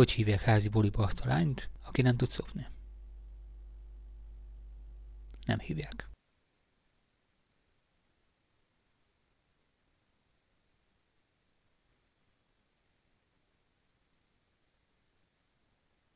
hogy hívják házi buliba azt a lányt, aki nem tud szopni? Nem hívják.